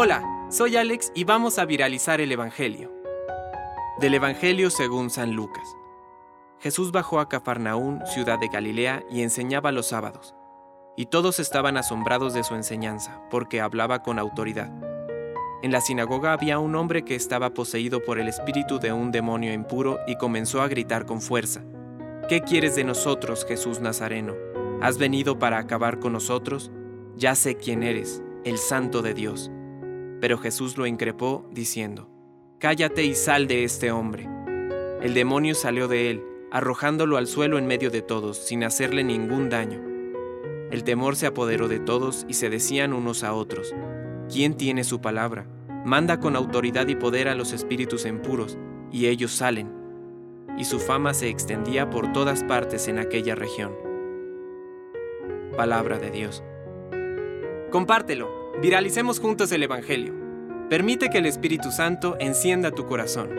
Hola, soy Alex y vamos a viralizar el Evangelio. Del Evangelio según San Lucas. Jesús bajó a Cafarnaún, ciudad de Galilea, y enseñaba los sábados. Y todos estaban asombrados de su enseñanza, porque hablaba con autoridad. En la sinagoga había un hombre que estaba poseído por el espíritu de un demonio impuro y comenzó a gritar con fuerza. ¿Qué quieres de nosotros, Jesús Nazareno? ¿Has venido para acabar con nosotros? Ya sé quién eres, el santo de Dios. Pero Jesús lo increpó, diciendo, Cállate y sal de este hombre. El demonio salió de él, arrojándolo al suelo en medio de todos, sin hacerle ningún daño. El temor se apoderó de todos y se decían unos a otros, ¿quién tiene su palabra? Manda con autoridad y poder a los espíritus impuros, y ellos salen. Y su fama se extendía por todas partes en aquella región. Palabra de Dios. Compártelo, viralicemos juntos el Evangelio. Permite que el Espíritu Santo encienda tu corazón.